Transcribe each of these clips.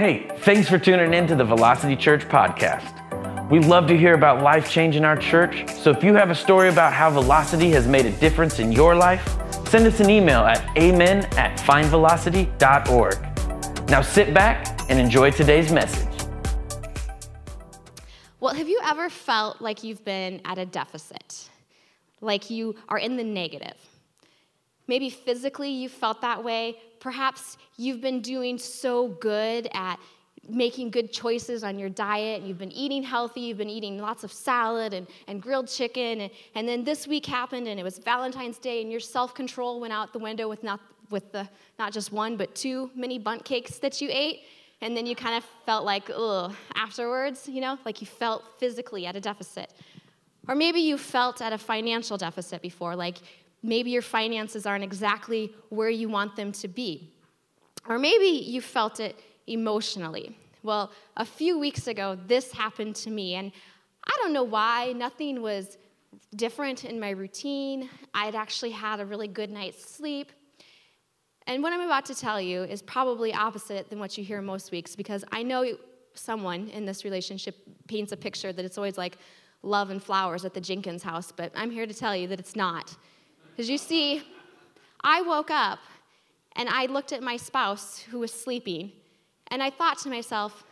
Hey, thanks for tuning in to the Velocity Church podcast. We love to hear about life change in our church, so if you have a story about how Velocity has made a difference in your life, send us an email at amen at findvelocity.org. Now sit back and enjoy today's message. Well, have you ever felt like you've been at a deficit? Like you are in the negative? Maybe physically you felt that way. Perhaps you've been doing so good at making good choices on your diet. You've been eating healthy, you've been eating lots of salad and, and grilled chicken. And, and then this week happened and it was Valentine's Day and your self control went out the window with not, with the, not just one, but two mini Bundt cakes that you ate. And then you kind of felt like, ugh, afterwards, you know, like you felt physically at a deficit. Or maybe you felt at a financial deficit before, like maybe your finances aren't exactly where you want them to be. Or maybe you felt it emotionally. Well, a few weeks ago, this happened to me, and I don't know why. Nothing was different in my routine. I'd actually had a really good night's sleep. And what I'm about to tell you is probably opposite than what you hear most weeks because I know someone in this relationship paints a picture that it's always like love and flowers at the Jenkins house, but I'm here to tell you that it's not. Because you see, I woke up and I looked at my spouse who was sleeping, and I thought to myself,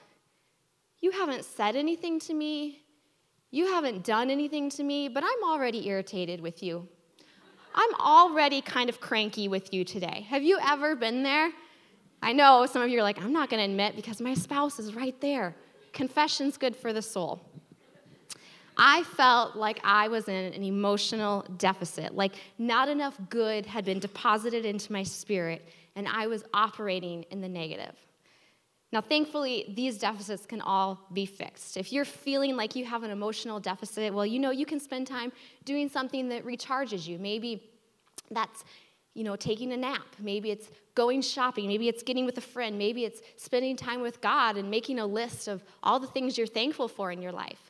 You haven't said anything to me. You haven't done anything to me, but I'm already irritated with you. I'm already kind of cranky with you today. Have you ever been there? I know some of you are like, I'm not going to admit because my spouse is right there. Confession's good for the soul. I felt like I was in an emotional deficit, like not enough good had been deposited into my spirit, and I was operating in the negative. Now, thankfully, these deficits can all be fixed. If you're feeling like you have an emotional deficit, well, you know you can spend time doing something that recharges you. Maybe that's you know, taking a nap. Maybe it's going shopping. Maybe it's getting with a friend. Maybe it's spending time with God and making a list of all the things you're thankful for in your life.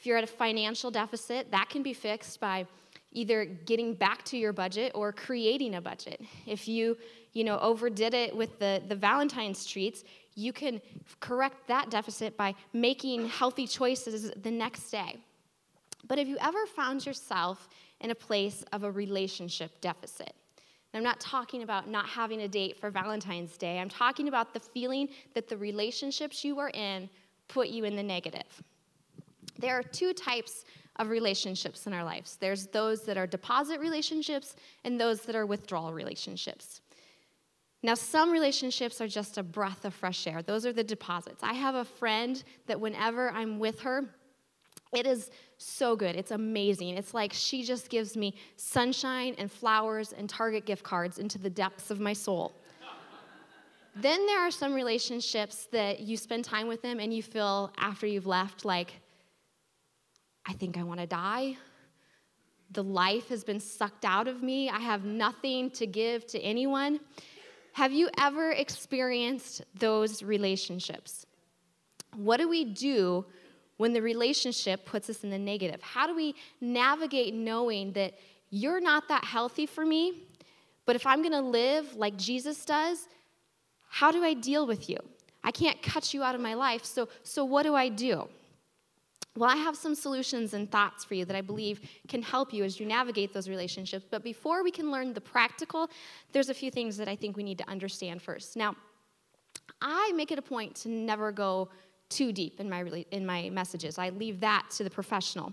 If you're at a financial deficit, that can be fixed by either getting back to your budget or creating a budget. If you, you know, overdid it with the, the Valentine's treats, you can correct that deficit by making healthy choices the next day. But have you ever found yourself in a place of a relationship deficit? I'm not talking about not having a date for Valentine's Day. I'm talking about the feeling that the relationships you are in put you in the negative. There are two types of relationships in our lives there's those that are deposit relationships and those that are withdrawal relationships. Now, some relationships are just a breath of fresh air. Those are the deposits. I have a friend that whenever I'm with her, it is so good. It's amazing. It's like she just gives me sunshine and flowers and Target gift cards into the depths of my soul. then there are some relationships that you spend time with them and you feel after you've left like, I think I want to die. The life has been sucked out of me. I have nothing to give to anyone. Have you ever experienced those relationships? What do we do when the relationship puts us in the negative? How do we navigate knowing that you're not that healthy for me, but if I'm gonna live like Jesus does, how do I deal with you? I can't cut you out of my life, so, so what do I do? Well, I have some solutions and thoughts for you that I believe can help you as you navigate those relationships. But before we can learn the practical, there's a few things that I think we need to understand first. Now, I make it a point to never go too deep in my, in my messages, I leave that to the professional.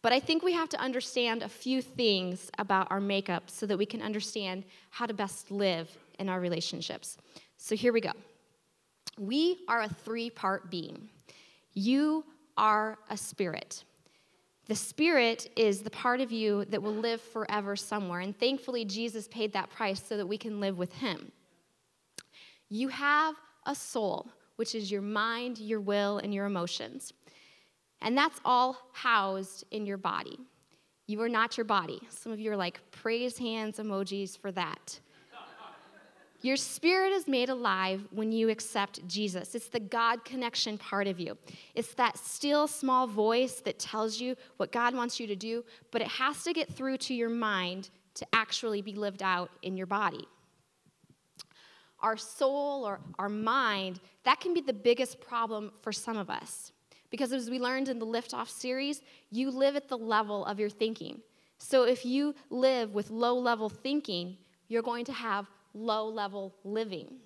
But I think we have to understand a few things about our makeup so that we can understand how to best live in our relationships. So here we go. We are a three part being. You are a spirit. The spirit is the part of you that will live forever somewhere. And thankfully, Jesus paid that price so that we can live with him. You have a soul, which is your mind, your will, and your emotions. And that's all housed in your body. You are not your body. Some of you are like, praise hands emojis for that. Your spirit is made alive when you accept Jesus. It's the God connection part of you. It's that still small voice that tells you what God wants you to do, but it has to get through to your mind to actually be lived out in your body. our soul or our mind, that can be the biggest problem for some of us. Because as we learned in the Liftoff series, you live at the level of your thinking. So if you live with low level thinking, you're going to have low level living.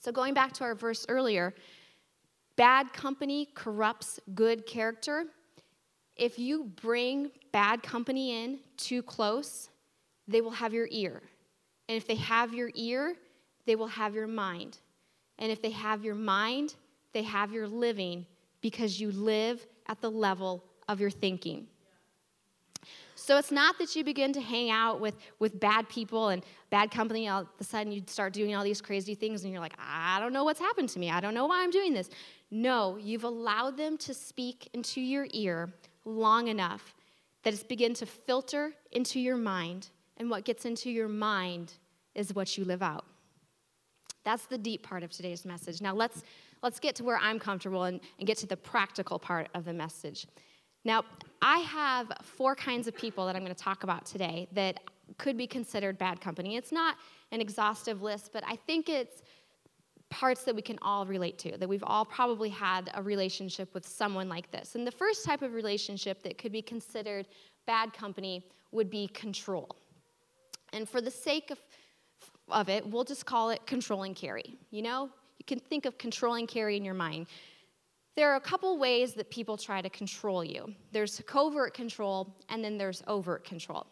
So going back to our verse earlier, bad company corrupts good character. If you bring bad company in too close, they will have your ear. And if they have your ear, they will have your mind. And if they have your mind, they have your living because you live at the level of your thinking. So it's not that you begin to hang out with, with bad people and bad company, all of a sudden you start doing all these crazy things and you're like, I don't know what's happened to me. I don't know why I'm doing this. No, you've allowed them to speak into your ear long enough that it's begin to filter into your mind. And what gets into your mind is what you live out. That's the deep part of today's message. Now let's let's get to where I'm comfortable and, and get to the practical part of the message. Now, I have four kinds of people that I'm going to talk about today that could be considered bad company. It's not an exhaustive list, but I think it's parts that we can all relate to, that we've all probably had a relationship with someone like this. And the first type of relationship that could be considered bad company would be control. And for the sake of, of it, we'll just call it control and carry. You know, you can think of Controlling Carrie in your mind. There are a couple ways that people try to control you there's covert control, and then there's overt control.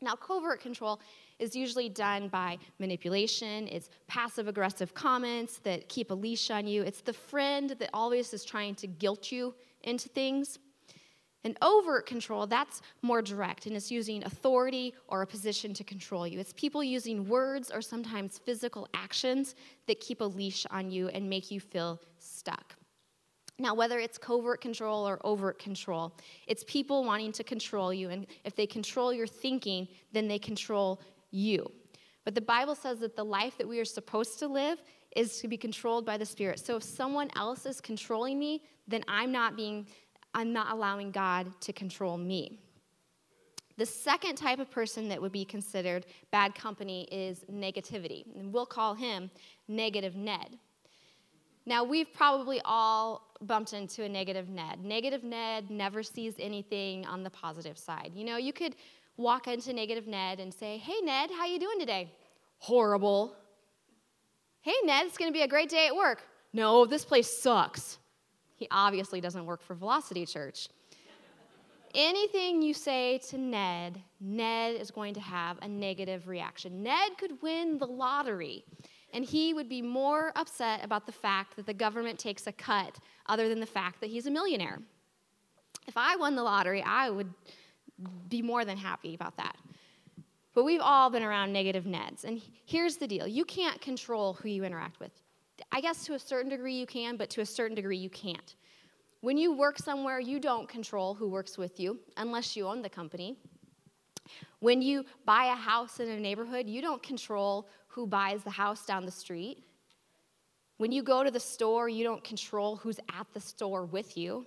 Now, covert control is usually done by manipulation, it's passive aggressive comments that keep a leash on you, it's the friend that always is trying to guilt you into things. And overt control, that's more direct, and it's using authority or a position to control you. It's people using words or sometimes physical actions that keep a leash on you and make you feel stuck. Now, whether it's covert control or overt control, it's people wanting to control you. And if they control your thinking, then they control you. But the Bible says that the life that we are supposed to live is to be controlled by the Spirit. So if someone else is controlling me, then I'm not being, I'm not allowing God to control me. The second type of person that would be considered bad company is negativity. And we'll call him Negative Ned. Now, we've probably all bumped into a negative Ned. Negative Ned never sees anything on the positive side. You know, you could walk into negative Ned and say, "Hey Ned, how you doing today?" Horrible. "Hey Ned, it's going to be a great day at work." "No, this place sucks." He obviously doesn't work for Velocity Church. Anything you say to Ned, Ned is going to have a negative reaction. Ned could win the lottery and he would be more upset about the fact that the government takes a cut other than the fact that he's a millionaire. If I won the lottery, I would be more than happy about that. But we've all been around negative Neds. And here's the deal you can't control who you interact with. I guess to a certain degree you can, but to a certain degree you can't. When you work somewhere, you don't control who works with you unless you own the company. When you buy a house in a neighborhood, you don't control who buys the house down the street. When you go to the store, you don't control who's at the store with you.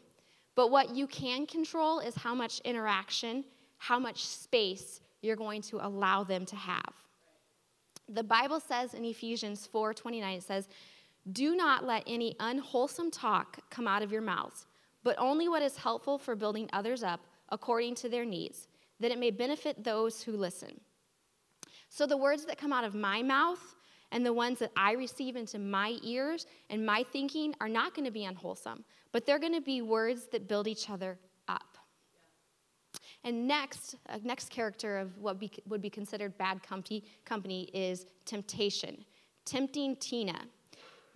But what you can control is how much interaction, how much space you're going to allow them to have. The Bible says in Ephesians 4:29 it says, "Do not let any unwholesome talk come out of your mouths, but only what is helpful for building others up according to their needs, that it may benefit those who listen. So the words that come out of my mouth and the ones that I receive into my ears and my thinking are not going to be unwholesome, but they're going to be words that build each other up. And next, uh, next character of what be, would be considered bad company, company is temptation, tempting Tina.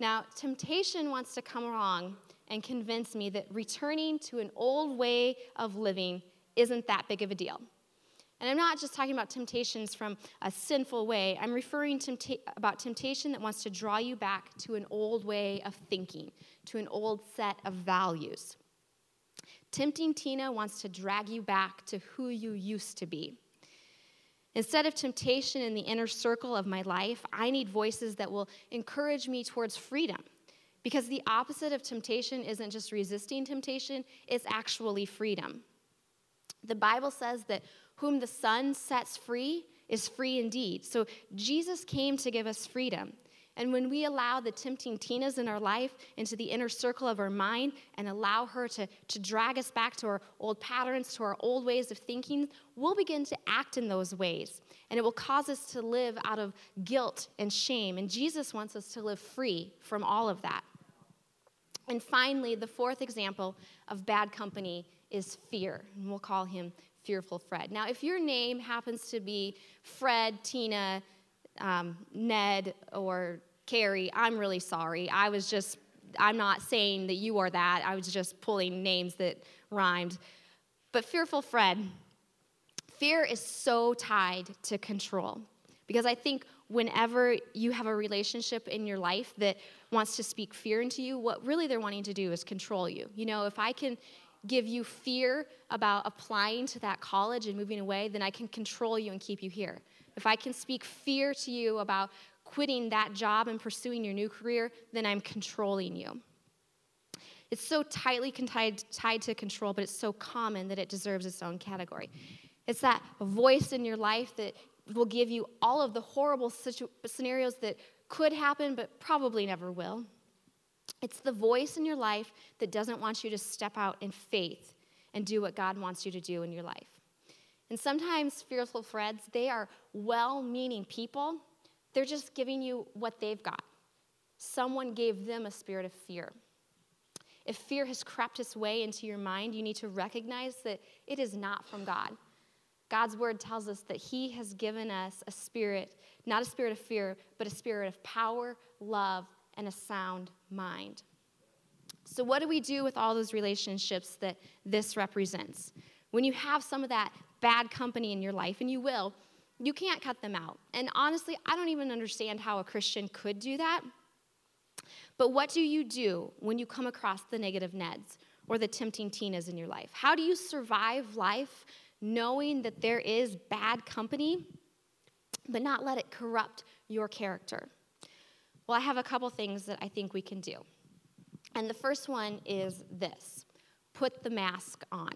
Now, temptation wants to come along and convince me that returning to an old way of living isn't that big of a deal. And I'm not just talking about temptations from a sinful way. I'm referring to about temptation that wants to draw you back to an old way of thinking, to an old set of values. Tempting Tina wants to drag you back to who you used to be. Instead of temptation in the inner circle of my life, I need voices that will encourage me towards freedom. Because the opposite of temptation isn't just resisting temptation, it's actually freedom. The Bible says that whom the Son sets free is free indeed. So Jesus came to give us freedom. And when we allow the tempting Tinas in our life into the inner circle of our mind and allow her to, to drag us back to our old patterns, to our old ways of thinking, we'll begin to act in those ways. And it will cause us to live out of guilt and shame. And Jesus wants us to live free from all of that. And finally, the fourth example of bad company is fear. And we'll call him Fearful Fred. Now, if your name happens to be Fred, Tina, um, Ned, or Carrie, I'm really sorry. I was just, I'm not saying that you are that. I was just pulling names that rhymed. But Fearful Fred, fear is so tied to control. Because I think whenever you have a relationship in your life that wants to speak fear into you, what really they're wanting to do is control you. You know, if I can give you fear about applying to that college and moving away, then I can control you and keep you here. If I can speak fear to you about quitting that job and pursuing your new career, then I'm controlling you. It's so tightly tied, tied to control, but it's so common that it deserves its own category. It's that voice in your life that will give you all of the horrible situ- scenarios that could happen, but probably never will. It's the voice in your life that doesn't want you to step out in faith and do what God wants you to do in your life. And sometimes fearful Freds, they are well meaning people. They're just giving you what they've got. Someone gave them a spirit of fear. If fear has crept its way into your mind, you need to recognize that it is not from God. God's word tells us that He has given us a spirit, not a spirit of fear, but a spirit of power, love, and a sound mind. So, what do we do with all those relationships that this represents? When you have some of that bad company in your life, and you will, you can't cut them out. And honestly, I don't even understand how a Christian could do that. But what do you do when you come across the negative Neds or the tempting Tinas in your life? How do you survive life knowing that there is bad company, but not let it corrupt your character? Well, I have a couple things that I think we can do. And the first one is this put the mask on.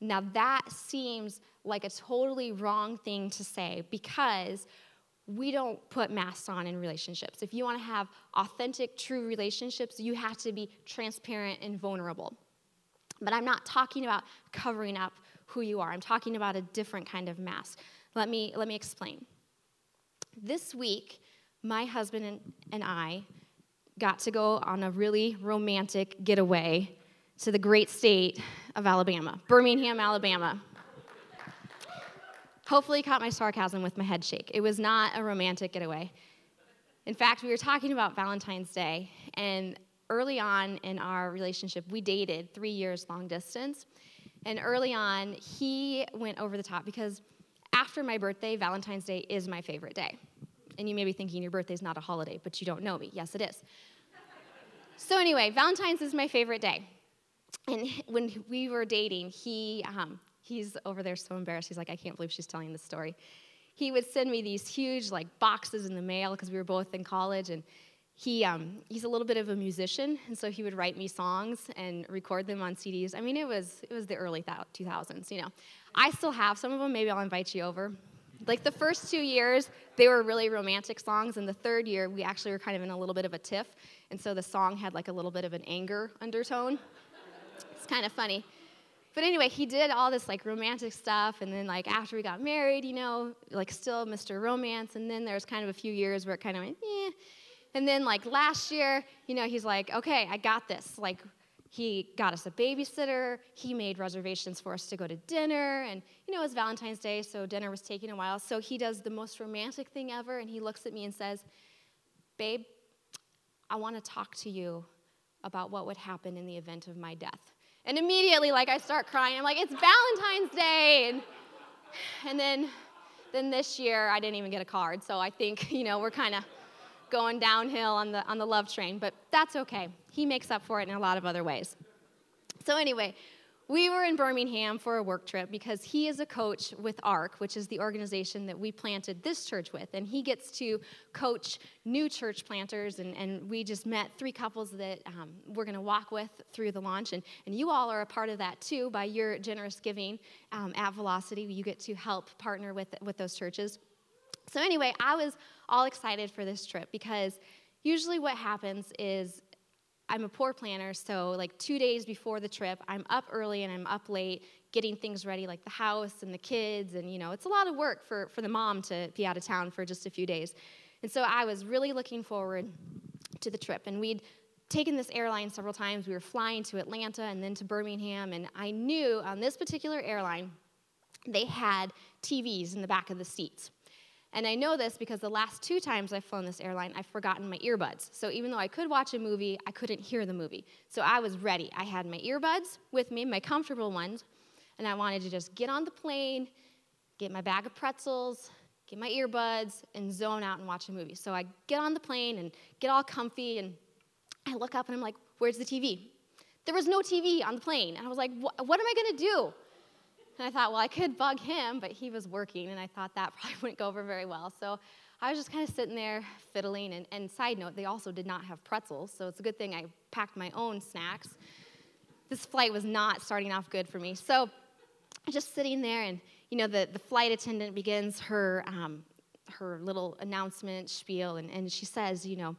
Now, that seems like a totally wrong thing to say because we don't put masks on in relationships. If you want to have authentic, true relationships, you have to be transparent and vulnerable. But I'm not talking about covering up who you are. I'm talking about a different kind of mask. Let me, let me explain. This week, my husband and, I got to go on a really romantic getaway to the great state of Alabama, Birmingham, Alabama. Hopefully, caught my sarcasm with my head shake. It was not a romantic getaway. In fact, we were talking about Valentine's Day, and early on in our relationship, we dated three years long distance. And early on, he went over the top because after my birthday, Valentine's Day is my favorite day. And you may be thinking your birthday's not a holiday, but you don't know me. Yes, it is. so, anyway, Valentine's is my favorite day. And when we were dating, he, um, he's over there so embarrassed. He's like, I can't believe she's telling this story. He would send me these huge like boxes in the mail because we were both in college, and he, um, he's a little bit of a musician, and so he would write me songs and record them on CDs. I mean, it was it was the early 2000s, you know. I still have some of them. Maybe I'll invite you over. Like the first two years, they were really romantic songs, and the third year, we actually were kind of in a little bit of a tiff, and so the song had like a little bit of an anger undertone. it's kind of funny. But anyway, he did all this like romantic stuff, and then like after we got married, you know, like still Mr. Romance, and then there was kind of a few years where it kind of went, eh. And then like last year, you know, he's like, okay, I got this. Like he got us a babysitter. He made reservations for us to go to dinner. And, you know, it was Valentine's Day, so dinner was taking a while. So he does the most romantic thing ever, and he looks at me and says, Babe, I want to talk to you about what would happen in the event of my death. And immediately, like, I start crying. I'm like, it's Valentine's Day. And, and then, then this year, I didn't even get a card. So I think, you know, we're kind of going downhill on the, on the love train, but that's okay. He makes up for it in a lot of other ways. So, anyway, we were in Birmingham for a work trip because he is a coach with ARC, which is the organization that we planted this church with. And he gets to coach new church planters. And, and we just met three couples that um, we're going to walk with through the launch. And, and you all are a part of that too by your generous giving um, at Velocity. You get to help partner with, with those churches. So, anyway, I was all excited for this trip because Usually, what happens is I'm a poor planner, so like two days before the trip, I'm up early and I'm up late getting things ready, like the house and the kids, and you know, it's a lot of work for, for the mom to be out of town for just a few days. And so I was really looking forward to the trip, and we'd taken this airline several times. We were flying to Atlanta and then to Birmingham, and I knew on this particular airline, they had TVs in the back of the seats. And I know this because the last two times I've flown this airline, I've forgotten my earbuds. So even though I could watch a movie, I couldn't hear the movie. So I was ready. I had my earbuds with me, my comfortable ones, and I wanted to just get on the plane, get my bag of pretzels, get my earbuds, and zone out and watch a movie. So I get on the plane and get all comfy, and I look up and I'm like, where's the TV? There was no TV on the plane. And I was like, what am I gonna do? And I thought, well, I could bug him, but he was working, and I thought that probably wouldn't go over very well. So I was just kind of sitting there fiddling. And, and side note, they also did not have pretzels, so it's a good thing I packed my own snacks. This flight was not starting off good for me. So just sitting there, and you know, the, the flight attendant begins her, um, her little announcement spiel, and, and she says, you know,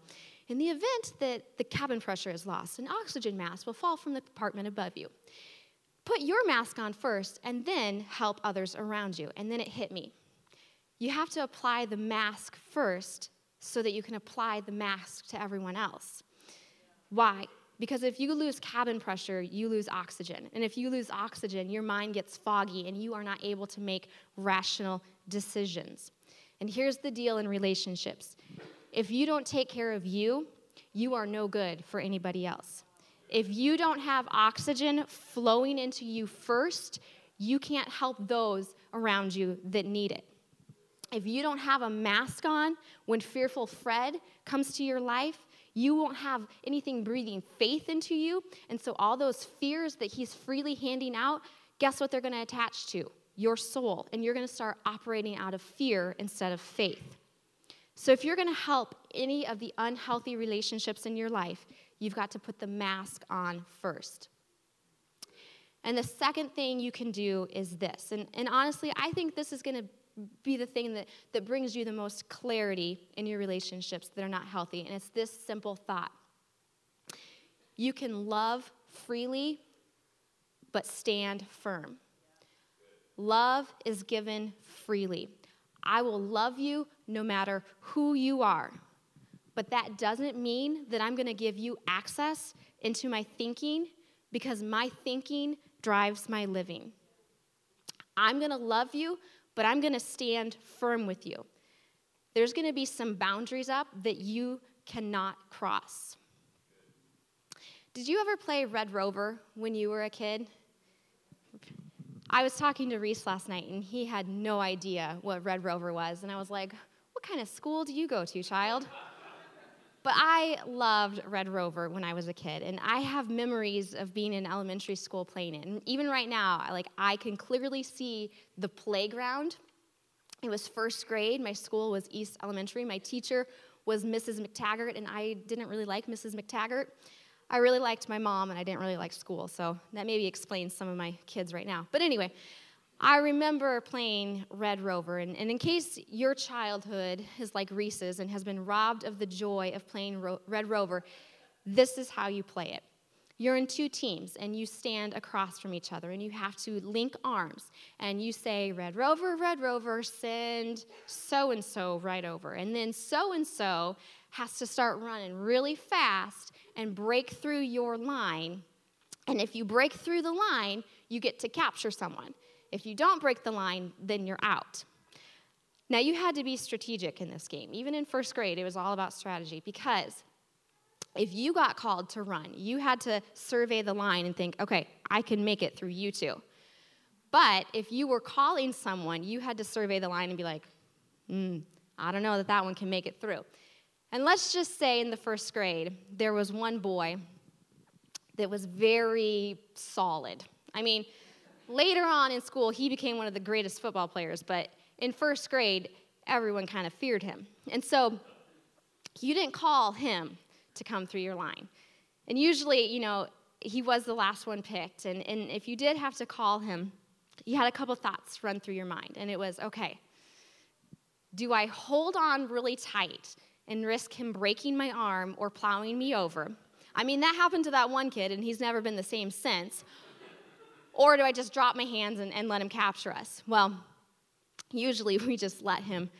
in the event that the cabin pressure is lost, an oxygen mask will fall from the compartment above you. Put your mask on first and then help others around you. And then it hit me. You have to apply the mask first so that you can apply the mask to everyone else. Why? Because if you lose cabin pressure, you lose oxygen. And if you lose oxygen, your mind gets foggy and you are not able to make rational decisions. And here's the deal in relationships if you don't take care of you, you are no good for anybody else. If you don't have oxygen flowing into you first, you can't help those around you that need it. If you don't have a mask on when fearful Fred comes to your life, you won't have anything breathing faith into you. And so, all those fears that he's freely handing out, guess what they're going to attach to? Your soul. And you're going to start operating out of fear instead of faith. So, if you're going to help any of the unhealthy relationships in your life, you've got to put the mask on first. And the second thing you can do is this. And, and honestly, I think this is going to be the thing that, that brings you the most clarity in your relationships that are not healthy. And it's this simple thought you can love freely, but stand firm. Love is given freely. I will love you no matter who you are. But that doesn't mean that I'm going to give you access into my thinking because my thinking drives my living. I'm going to love you, but I'm going to stand firm with you. There's going to be some boundaries up that you cannot cross. Did you ever play Red Rover when you were a kid? I was talking to Reese last night, and he had no idea what Red Rover was. And I was like, What kind of school do you go to, child? But I loved Red Rover when I was a kid, and I have memories of being in elementary school playing it. And even right now, like I can clearly see the playground. It was first grade. My school was East Elementary. My teacher was Mrs. McTaggart, and I didn't really like Mrs. McTaggart. I really liked my mom, and I didn't really like school, so that maybe explains some of my kids right now. But anyway, I remember playing Red Rover, and, and, in case your childhood is like Reese's and has been robbed of the joy of playing Ro- Red Rover, this is how you play it. You're in two teams, and you stand across from each other, and you have to link arms, and you say, Red Rover, Red Rover, send so and so right over. And then so and so has to start running really fast and break through your line. And if you break through the line, you get to capture someone. If you don't break the line, then you're out. Now, you had to be strategic in this game. Even in first grade, it was all about strategy because if you got called to run, you had to survey the line and think, okay, I can make it through you two. But if you were calling someone, you had to survey the line and be like, hmm, I don't know that that one can make it through. And let's just say in the first grade, there was one boy that was very solid. I mean, Later on in school, he became one of the greatest football players, but in first grade, everyone kind of feared him. And so you didn't call him to come through your line. And usually, you know, he was the last one picked. And, and if you did have to call him, you had a couple thoughts run through your mind. And it was, okay, do I hold on really tight and risk him breaking my arm or plowing me over? I mean, that happened to that one kid, and he's never been the same since. Or do I just drop my hands and, and let him capture us? Well, usually we just let him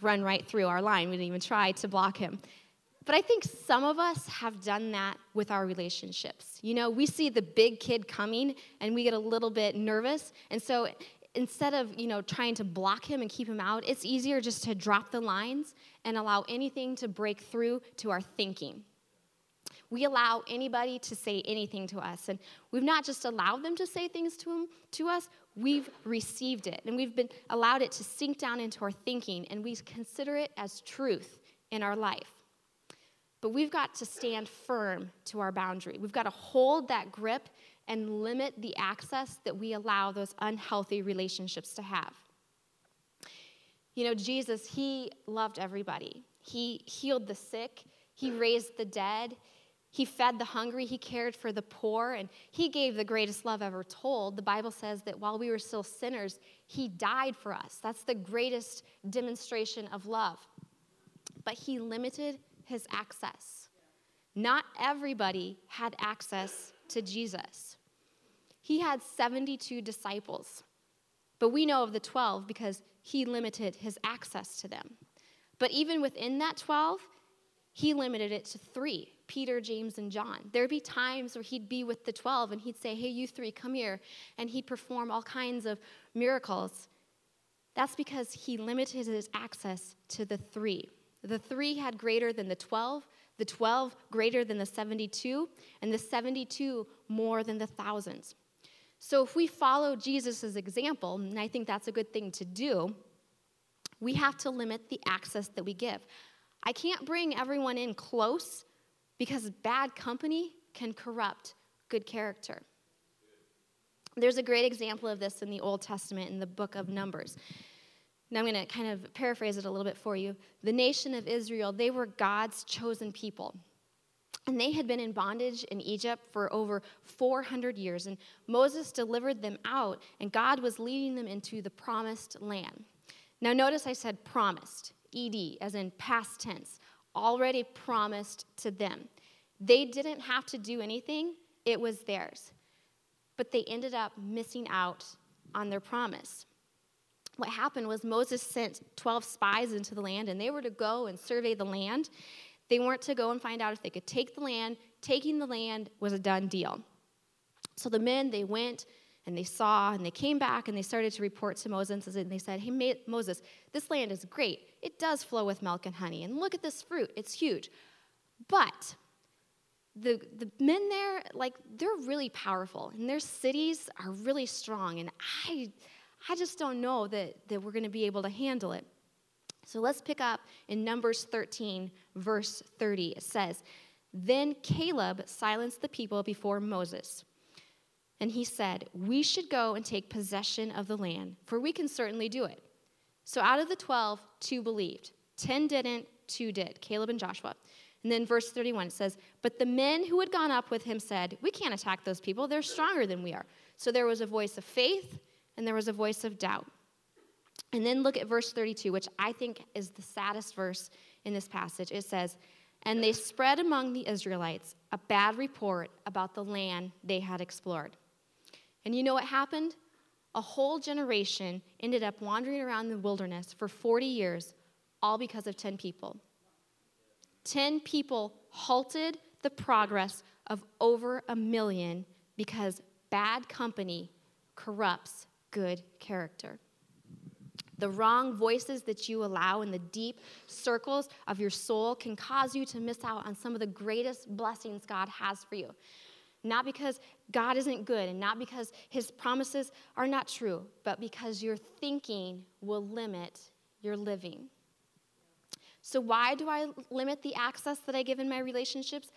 run right through our line. We didn't even try to block him. But I think some of us have done that with our relationships. You know, we see the big kid coming and we get a little bit nervous. And so instead of, you know, trying to block him and keep him out, it's easier just to drop the lines and allow anything to break through to our thinking. We allow anybody to say anything to us. And we've not just allowed them to say things to, him, to us, we've received it. And we've been allowed it to sink down into our thinking, and we consider it as truth in our life. But we've got to stand firm to our boundary. We've got to hold that grip and limit the access that we allow those unhealthy relationships to have. You know, Jesus, he loved everybody. He healed the sick, he raised the dead, he fed the hungry, he cared for the poor, and he gave the greatest love ever told. The Bible says that while we were still sinners, he died for us. That's the greatest demonstration of love. But he limited his access. Not everybody had access to Jesus. He had 72 disciples, but we know of the 12 because he limited his access to them. But even within that 12, he limited it to three Peter, James, and John. There'd be times where he'd be with the 12 and he'd say, Hey, you three, come here. And he'd perform all kinds of miracles. That's because he limited his access to the three. The three had greater than the 12, the 12 greater than the 72, and the 72 more than the thousands. So if we follow Jesus' example, and I think that's a good thing to do, we have to limit the access that we give. I can't bring everyone in close because bad company can corrupt good character. There's a great example of this in the Old Testament in the book of Numbers. Now I'm going to kind of paraphrase it a little bit for you. The nation of Israel, they were God's chosen people. And they had been in bondage in Egypt for over 400 years. And Moses delivered them out, and God was leading them into the promised land. Now, notice I said promised, ED, as in past tense already promised to them. They didn't have to do anything, it was theirs. But they ended up missing out on their promise. What happened was Moses sent 12 spies into the land, and they were to go and survey the land. They weren't to go and find out if they could take the land. Taking the land was a done deal. So the men, they went and they saw and they came back and they started to report to Moses and they said, Hey, Moses, this land is great. It does flow with milk and honey. And look at this fruit, it's huge. But the, the men there, like, they're really powerful and their cities are really strong. And I, I just don't know that, that we're going to be able to handle it. So let's pick up in Numbers 13, verse 30. It says, Then Caleb silenced the people before Moses. And he said, We should go and take possession of the land, for we can certainly do it. So out of the 12, two believed. 10 didn't, two did, Caleb and Joshua. And then verse 31 it says, But the men who had gone up with him said, We can't attack those people. They're stronger than we are. So there was a voice of faith and there was a voice of doubt. And then look at verse 32, which I think is the saddest verse in this passage. It says, And they spread among the Israelites a bad report about the land they had explored. And you know what happened? A whole generation ended up wandering around the wilderness for 40 years, all because of 10 people. 10 people halted the progress of over a million because bad company corrupts good character. The wrong voices that you allow in the deep circles of your soul can cause you to miss out on some of the greatest blessings God has for you. Not because God isn't good and not because his promises are not true, but because your thinking will limit your living. So, why do I limit the access that I give in my relationships?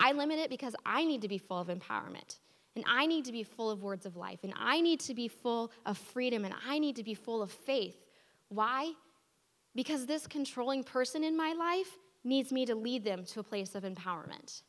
I limit it because I need to be full of empowerment. And I need to be full of words of life. And I need to be full of freedom. And I need to be full of faith. Why? Because this controlling person in my life needs me to lead them to a place of empowerment.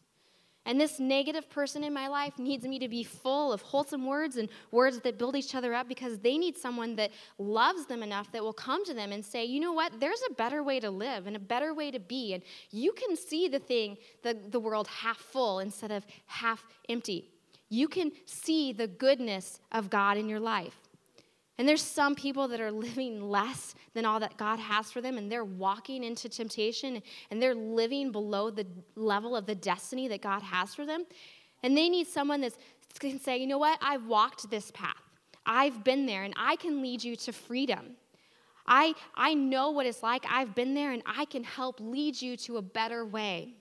And this negative person in my life needs me to be full of wholesome words and words that build each other up because they need someone that loves them enough that will come to them and say, you know what, there's a better way to live and a better way to be. And you can see the thing, the, the world half full instead of half empty. You can see the goodness of God in your life. And there's some people that are living less than all that God has for them, and they're walking into temptation and they're living below the level of the destiny that God has for them. And they need someone that can say, you know what, I've walked this path, I've been there, and I can lead you to freedom. I, I know what it's like, I've been there, and I can help lead you to a better way.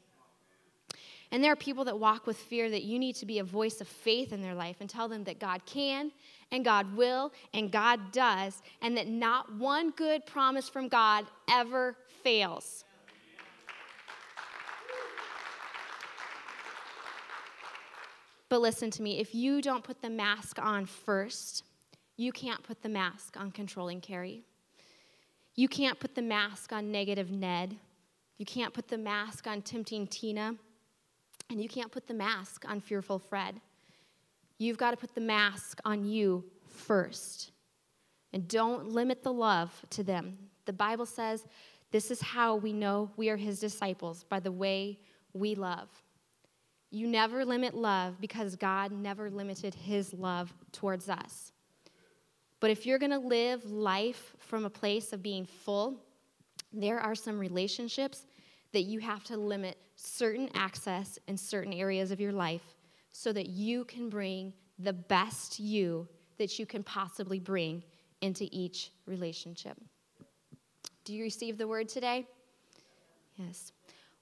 And there are people that walk with fear that you need to be a voice of faith in their life and tell them that God can and God will and God does, and that not one good promise from God ever fails. But listen to me if you don't put the mask on first, you can't put the mask on controlling Carrie. You can't put the mask on negative Ned. You can't put the mask on tempting Tina. And you can't put the mask on fearful Fred. You've got to put the mask on you first. And don't limit the love to them. The Bible says this is how we know we are his disciples by the way we love. You never limit love because God never limited his love towards us. But if you're going to live life from a place of being full, there are some relationships that you have to limit certain access in certain areas of your life so that you can bring the best you that you can possibly bring into each relationship. Do you receive the word today? Yes.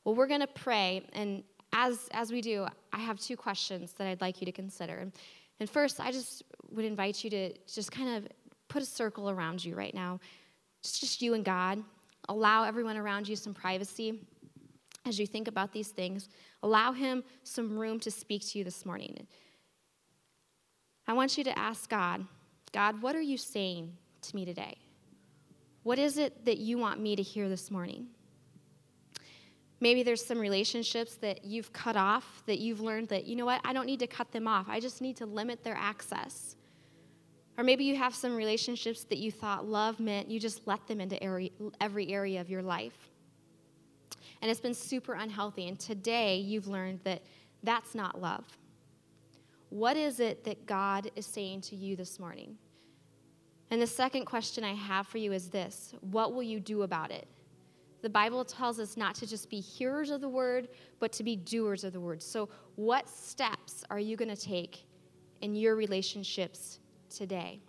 Well, we're going to pray, and as, as we do, I have two questions that I'd like you to consider. And first, I just would invite you to just kind of put a circle around you right now. It's just you and God. Allow everyone around you some privacy as you think about these things. Allow Him some room to speak to you this morning. I want you to ask God, God, what are you saying to me today? What is it that you want me to hear this morning? Maybe there's some relationships that you've cut off that you've learned that, you know what, I don't need to cut them off. I just need to limit their access. Or maybe you have some relationships that you thought love meant you just let them into every area of your life and it's been super unhealthy. And today you've learned that that's not love. What is it that God is saying to you this morning? And the second question I have for you is this What will you do about it? The Bible tells us not to just be hearers of the word, but to be doers of the word. So, what steps are you going to take in your relationships today?